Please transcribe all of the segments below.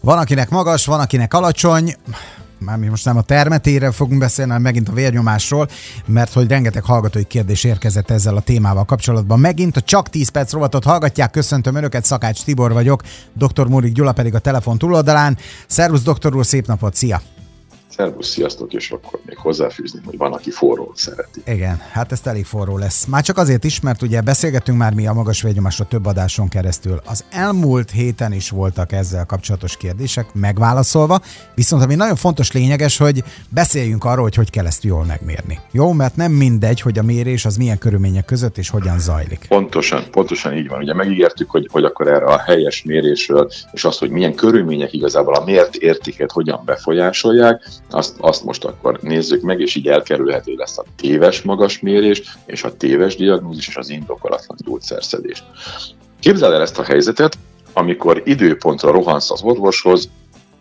Van, akinek magas, van, akinek alacsony már mi most nem a termetére fogunk beszélni, hanem megint a vérnyomásról, mert hogy rengeteg hallgatói kérdés érkezett ezzel a témával kapcsolatban. Megint a csak 10 perc rovatot hallgatják, köszöntöm Önöket, Szakács Tibor vagyok, dr. Mórik Gyula pedig a telefon túloldalán. Szervusz, doktor úr, szép napot, szia! Szervusz, sziasztok, és akkor még hozzáfűzni, hogy van, aki forró szereti. Igen, hát ez elég forró lesz. Már csak azért is, mert ugye beszélgetünk már mi a magas vérnyomásra több adáson keresztül. Az elmúlt héten is voltak ezzel kapcsolatos kérdések megválaszolva, viszont ami nagyon fontos, lényeges, hogy beszéljünk arról, hogy hogy kell ezt jól megmérni. Jó, mert nem mindegy, hogy a mérés az milyen körülmények között és hogyan zajlik. Pontosan, pontosan így van. Ugye megígértük, hogy, hogy akkor erre a helyes mérésről, és az, hogy milyen körülmények igazából a mért értéket hogyan befolyásolják, azt, azt most akkor nézzük meg, és így elkerülhető lesz a téves magasmérés, és a téves diagnózis, és az indokolatlan gyógyszerszedés. Képzeld el ezt a helyzetet, amikor időpontra rohansz az orvoshoz,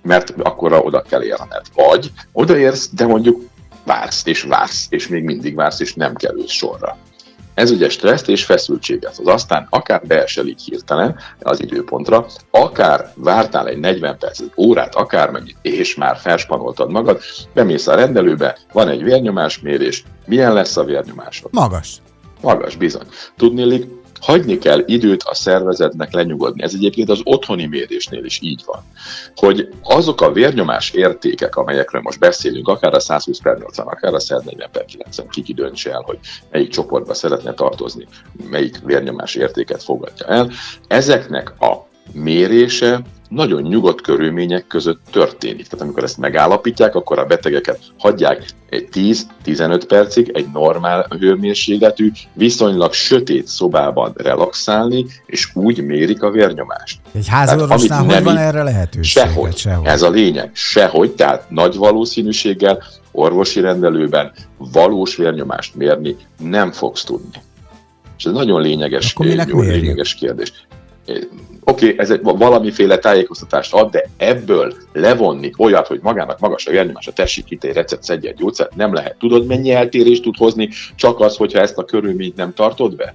mert akkor oda kell érned. Vagy odaérsz, de mondjuk vársz, és vársz, és még mindig vársz, és nem kerülsz sorra. Ez ugye stresszt és feszültséget hoz. Aztán akár beesel így hirtelen az időpontra, akár vártál egy 40 percet, órát, akármennyit, és már felspanoltad magad, bemész a rendelőbe, van egy vérnyomásmérés, milyen lesz a vérnyomásod? Magas. Magas, bizony. Tudnélik, hagyni kell időt a szervezetnek lenyugodni. Ez egyébként az otthoni mérésnél is így van. Hogy azok a vérnyomás értékek, amelyekről most beszélünk, akár a 120 per 80, akár a 140 per 90, kiki döntse el, hogy melyik csoportba szeretne tartozni, melyik vérnyomás értéket fogadja el, ezeknek a mérése nagyon nyugodt körülmények között történik. Tehát amikor ezt megállapítják, akkor a betegeket hagyják egy 10-15 percig egy normál hőmérsékletű, viszonylag sötét szobában relaxálni, és úgy mérik a vérnyomást. Egy házorvosnál hogy van erre lehetőség? Sehogy. sehogy. Ez a lényeg. Sehogy, tehát nagy valószínűséggel orvosi rendelőben valós vérnyomást mérni nem fogsz tudni. És ez nagyon lényeges, lényeges kérdés oké, okay, ez egy valamiféle tájékoztatást ad, de ebből levonni olyat, hogy magának magas a a tessék itt egy recept, szedj egy gyógyszert, nem lehet. Tudod, mennyi eltérést tud hozni csak az, hogyha ezt a körülményt nem tartod be?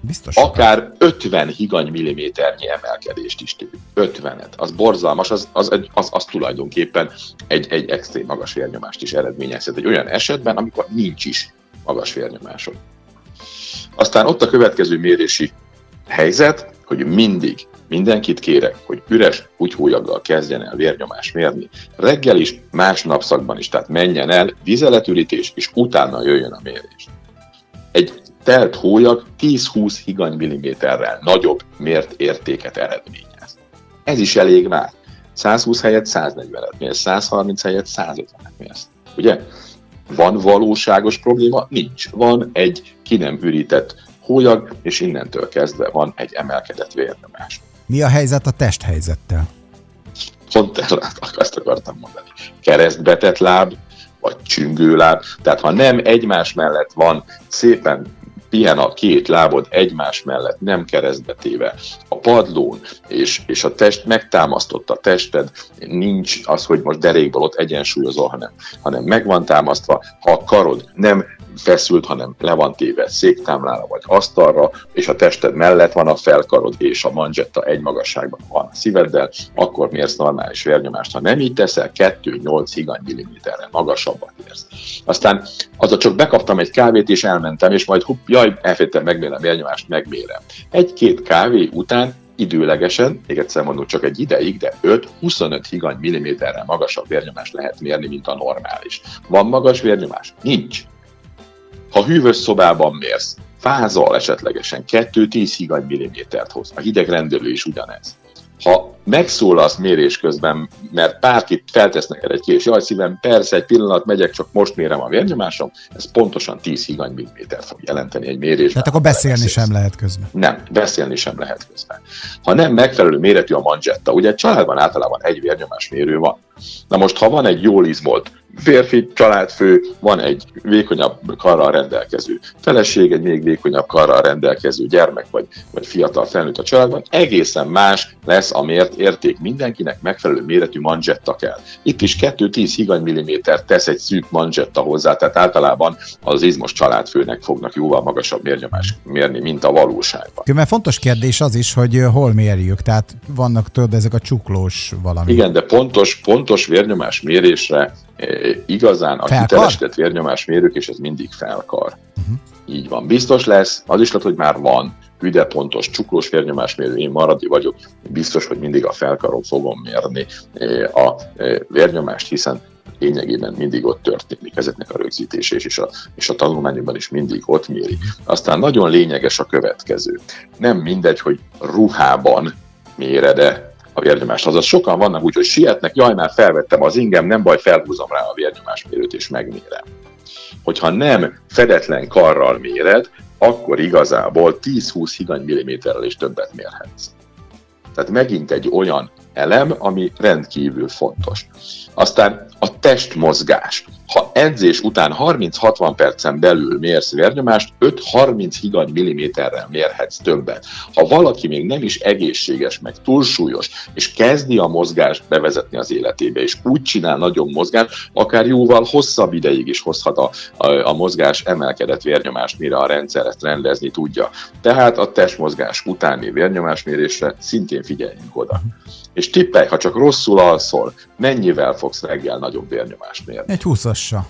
Biztos. Akár 50 higany milliméternyi emelkedést is tud. 50-et. Az borzalmas, az, az, az, az, az tulajdonképpen egy, egy extrém magas vérnyomást is eredményezhet. Egy olyan esetben, amikor nincs is magas vérnyomásod. Aztán ott a következő mérési helyzet, hogy mindig mindenkit kérek, hogy üres kutyhólyaggal kezdjen el vérnyomás mérni. Reggel is, más napszakban is, tehát menjen el, vizeletürítés, és utána jöjjön a mérés. Egy telt hólyag 10-20 higany milliméterrel nagyobb mért értéket eredményez. Ez is elég már. 120 helyett 140-et mérsz, 130 helyett 150-et mérsz. Ugye? Van valóságos probléma? Nincs. Van egy ki nem ürített hólyag, és innentől kezdve van egy emelkedett vérnyomás. Mi a helyzet a testhelyzettel? Pont ezt akartam mondani. Keresztbetett láb, vagy csüngőláb. Tehát ha nem egymás mellett van szépen pihen a két lábod egymás mellett, nem keresztbetéve a padlón, és, és a test megtámasztott a tested, nincs az, hogy most derékból ott egyensúlyozol, hanem, hanem meg van támasztva, ha a karod nem feszült, hanem le van téve széktámlára vagy asztalra, és a tested mellett van a felkarod és a manzsetta egy magasságban van a szíveddel, akkor mérsz normális vérnyomást. Ha nem így teszel, 2-8 higany milliméterre magasabbat érsz. Aztán az a csak bekaptam egy kávét, és elmentem, és majd hupp, jaj, elfettem, megmérem vérnyomást, megmérem. Egy-két kávé után időlegesen, még egyszer mondom, csak egy ideig, de 5-25 higany milliméterrel magasabb vérnyomást lehet mérni, mint a normális. Van magas vérnyomás? Nincs. Ha hűvös szobában mérsz, fázal esetlegesen 2-10 higany millimétert hoz. A hideg rendelő is ugyanez. Ha megszólalsz mérés közben, mert bárkit feltesz neked egy kés, jaj szívem, persze, egy pillanat megyek, csak most mérem a vérnyomásom, ez pontosan 10 higany millimétert fog jelenteni egy mérésben. Tehát akkor beszélni beszélsz. sem lehet közben. Nem, beszélni sem lehet közben. Ha nem megfelelő méretű a manzsetta, ugye egy családban általában egy vérnyomás mérő van. Na most, ha van egy jól izmolt férfi családfő, van egy vékonyabb karral rendelkező feleség, egy még vékonyabb karral rendelkező gyermek, vagy, vagy fiatal felnőtt a családban, egészen más lesz a mért érték mindenkinek megfelelő méretű manzsetta kell. Itt is 2-10 higany milliméter tesz egy szűk manzsetta hozzá, tehát általában az izmos családfőnek fognak jóval magasabb mérnyomást mérni, mint a valóságban. Mert fontos kérdés az is, hogy hol mérjük, tehát vannak tudod ezek a csuklós valami. Igen, de pontos, pontos vérnyomás mérésre igazán a felkar? hitelesített vérnyomás mérők, és ez mindig felkar. Uh-huh. Így van. Biztos lesz, az is lehet, hogy már van, üde pontos csuklós vérnyomásmérő, én maradi vagyok, biztos, hogy mindig a felkaron fogom mérni a vérnyomást, hiszen lényegében mindig ott történik ezeknek a rögzítése, és a, és a tanulmányokban is mindig ott méri. Aztán nagyon lényeges a következő. Nem mindegy, hogy ruhában méred-e a vérnyomást. Azaz sokan vannak úgy, hogy sietnek, jaj, már felvettem az ingem, nem baj, felhúzom rá a vérnyomásmérőt és megmérem. Hogyha nem fedetlen karral méred, akkor igazából 10-20 higany milliméterrel is többet mérhetsz. Tehát megint egy olyan elem, ami rendkívül fontos. Aztán a testmozgás. Ha edzés után 30-60 percen belül mérsz vérnyomást, 5-30 higany milliméterrel mérhetsz többet. Ha valaki még nem is egészséges, meg túlsúlyos, és kezdi a mozgást bevezetni az életébe, és úgy csinál nagyon mozgást, akár jóval hosszabb ideig is hozhat a, a, a mozgás emelkedett vérnyomást, mire a rendszer ezt rendezni tudja. Tehát a testmozgás utáni vérnyomásmérésre szintén figyeljünk oda. És tippelj, ha csak rosszul alszol, mennyivel fogsz reggel nagyobb vérnyomást mérni? Egy 20-assal.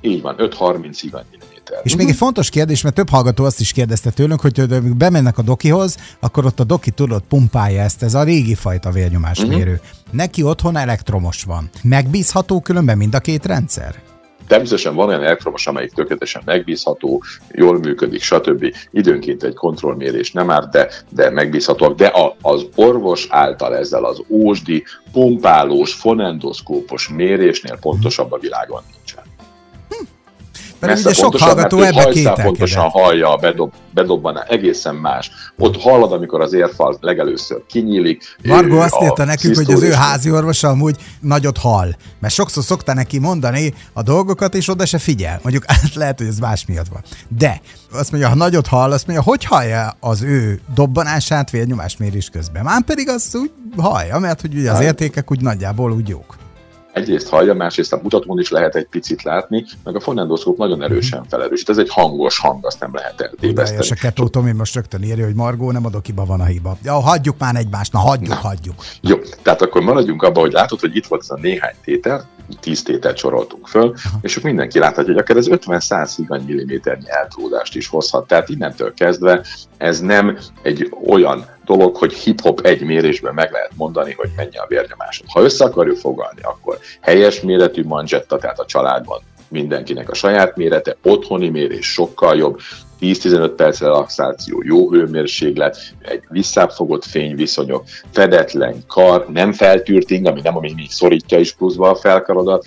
Így van, 5-30 higany milliméter. És még egy fontos kérdés, mert több hallgató azt is kérdezte tőlünk, hogy amikor bemennek a dokihoz, akkor ott a doki tudod pumpálja ezt, ez a régi fajta vérnyomásmérő. Uh-huh. Neki otthon elektromos van. Megbízható különben mind a két rendszer? Természetesen van olyan elektromos, amelyik tökéletesen megbízható, jól működik, stb. Időnként egy kontrollmérés nem árt, de, de megbízhatóak. De a, az orvos által ezzel az ósdi, pumpálós, fonendoszkópos mérésnél pontosabb a világon nincsen. Mert ugye sok hallgató ebbe kételkedett. pontosan hallja a bedob, bedobbanál, egészen más. Ott hallod, amikor az érfal legelőször kinyílik. Margo azt írta nekünk, hogy az ő házi orvosa amúgy nagyot hall. Mert sokszor szokta neki mondani a dolgokat, és oda se figyel. Mondjuk hát lehet, hogy ez más miatt van. De azt mondja, ha nagyot hall, azt mondja, hogy hallja az ő dobbanását vérnyomásmérés közben. Már pedig azt úgy hallja, mert hogy ugye az hát- értékek úgy nagyjából úgy jók egyrészt hallja, másrészt a mutatón is lehet egy picit látni, meg a fonendoszkóp nagyon erősen felerősít. Ez egy hangos hang, azt nem lehet eltéveszteni. És a Ketó Tomi most rögtön írja, hogy Margó, nem adok hiba, van a hiba. Ja, hagyjuk már egymást, na hagyjuk, na. hagyjuk. Jó, tehát akkor maradjunk abban, hogy látod, hogy itt volt ez a néhány tétel, tíz tételt soroltunk föl, Aha. és akkor mindenki láthatja, hogy akár ez 50-100 higany milliméternyi eltródást is hozhat. Tehát innentől kezdve ez nem egy olyan dolog, hogy hip-hop egy mérésben meg lehet mondani, hogy mennyi a vérnyomásod. Ha össze akarjuk fogalni, akkor helyes méretű manzsetta, tehát a családban mindenkinek a saját mérete, otthoni mérés sokkal jobb, 10-15 perc relaxáció, jó hőmérséklet, egy visszáfogott fényviszonyok, fedetlen kar, nem feltűrt ing, ami nem, ami még szorítja is pluszba a felkarodat,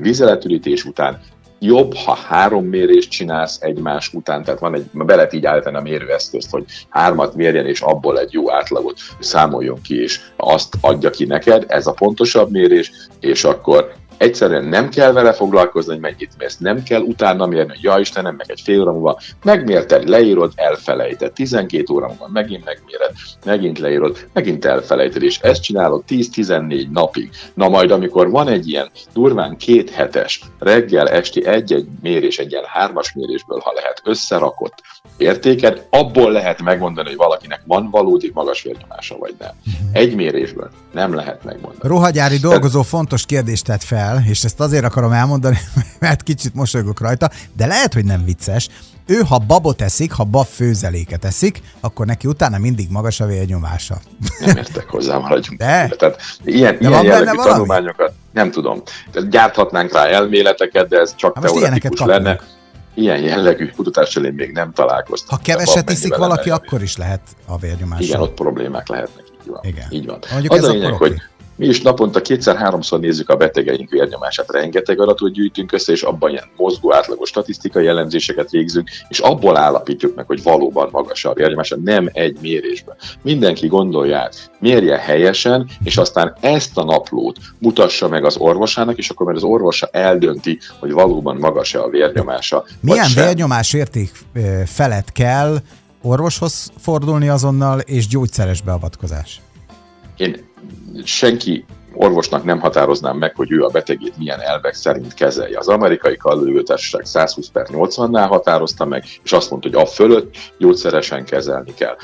vizeletürítés után jobb, ha három mérést csinálsz egymás után, tehát van egy, be lehet így állítani a mérőeszközt, hogy hármat mérjen, és abból egy jó átlagot számoljon ki, és azt adja ki neked, ez a pontosabb mérés, és akkor egyszerűen nem kell vele foglalkozni, hogy mennyit mész, nem kell utána mérni, hogy ja Istenem, meg egy fél óra múlva megmérted, leírod, elfelejted, 12 óra múlva megint megméred, megint leírod, megint elfelejted, és ezt csinálod 10-14 napig. Na majd, amikor van egy ilyen durván két hetes, reggel, esti egy-egy mérés, egy ilyen hármas mérésből, ha lehet, összerakott értéket, abból lehet megmondani, hogy valakinek van valódi magas vérnyomása, vagy nem. Mhm. Egy mérésből nem lehet megmondani. Rohagyári dolgozó fontos kérdést tett fel, el, és ezt azért akarom elmondani, mert kicsit mosolygok rajta, de lehet, hogy nem vicces. Ő, ha babot eszik, ha bab főzeléket eszik, akkor neki utána mindig magas a vérnyomása. Nem értek hozzá, maradjunk. De? Tehát ilyen, de ilyen jellegű tanulmányokat nem tudom. Tehát gyárthatnánk rá elméleteket, de ez csak teoretikus lenne. Ilyen jellegű kutatással én még nem találkoztam. Ha keveset iszik valaki, akkor is lehet a vérnyomása. Igen, ott problémák lehetnek. Így van. Igen. Így van. Mondjuk az a lényeg, hogy mi is naponta kétszer-háromszor nézzük a betegeink vérnyomását, rengeteg adatot gyűjtünk össze, és abban ilyen mozgó átlagos statisztikai jellemzéseket végzünk, és abból állapítjuk meg, hogy valóban magas a vérnyomása, nem egy mérésben. Mindenki gondolja át, mérje helyesen, és aztán ezt a naplót mutassa meg az orvosának, és akkor mert az orvosa eldönti, hogy valóban magas-e a vérnyomása. Milyen vérnyomás érték felett kell orvoshoz fordulni azonnal, és gyógyszeres beavatkozás? Én senki orvosnak nem határoznám meg, hogy ő a betegét milyen elvek szerint kezelje. Az amerikai kallőtársaság 120 per 80-nál határozta meg, és azt mondta, hogy a fölött gyógyszeresen kezelni kell.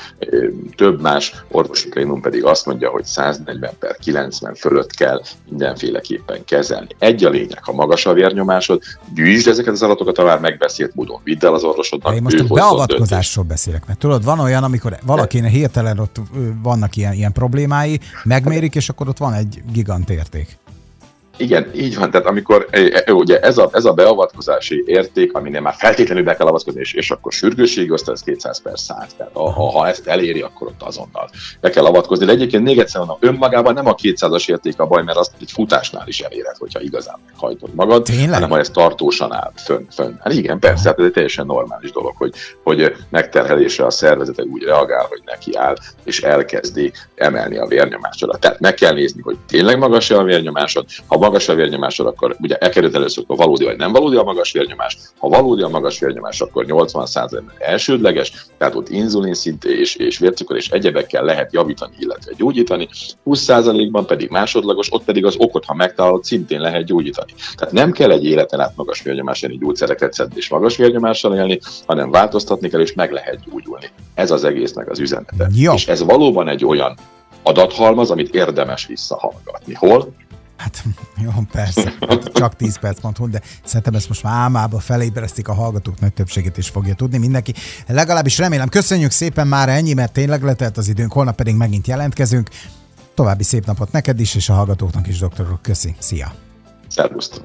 Több más orvosi klinum pedig azt mondja, hogy 140 per 90 fölött kell mindenféleképpen kezelni. Egy a lényeg, ha magas a vérnyomásod, gyűjtsd ezeket az adatokat a már megbeszélt módon, vidd el az orvosodnak. Én most a beavatkozásról beszélek, mert tudod, van olyan, amikor valakinek hirtelen ott vannak ilyen, ilyen problémái, megmérik, és akkor ott van egy gigant érték. Igen, így van. Tehát amikor ugye ez a, ez a beavatkozási érték, aminél már feltétlenül be kell avatkozni, és, és akkor sürgősségi osztály, ez 200 per 100. Tehát ha, ha ezt eléri, akkor ott azonnal be kell avatkozni. De egyébként még egyszer mondom, önmagában nem a 200-as érték a baj, mert azt egy futásnál is elérhet, hogyha igazán meghajtod magad, Tényleg? hanem ha ez tartósan áll fönn. fönn. Hát igen, persze, hát ez egy teljesen normális dolog, hogy, hogy megterhelésre a szervezete úgy reagál, hogy neki áll, és elkezdi emelni a vérnyomásodat. Tehát meg kell nézni, hogy tényleg magas a vérnyomásod. Ha magas a vérnyomásod, akkor ugye elkerült először, hogy valódi vagy nem valódi a magas vérnyomás. Ha valódi a magas vérnyomás, akkor 80% elsődleges, tehát ott inzulin szint és, és vércukor és egyebekkel lehet javítani, illetve gyógyítani. 20%-ban pedig másodlagos, ott pedig az okot, ha megtalálod, szintén lehet gyógyítani. Tehát nem kell egy életen át magas vérnyomás elleni gyógyszereket szedni és magas vérnyomással élni, hanem változtatni kell, és meg lehet gyógyulni. Ez az egésznek az üzenete. Jó. És ez valóban egy olyan adathalmaz, amit érdemes visszahallgatni. Hol? Hát jó, persze, hát csak 10 perc mondhatod, de szerintem ezt most már álmába felébresztik a hallgatók nagy többségét is fogja tudni mindenki. Legalábbis remélem, köszönjük szépen már ennyi, mert tényleg letelt az időnk, holnap pedig megint jelentkezünk. További szép napot neked is, és a hallgatóknak is, doktorok. Köszi, szia! Szervusztok!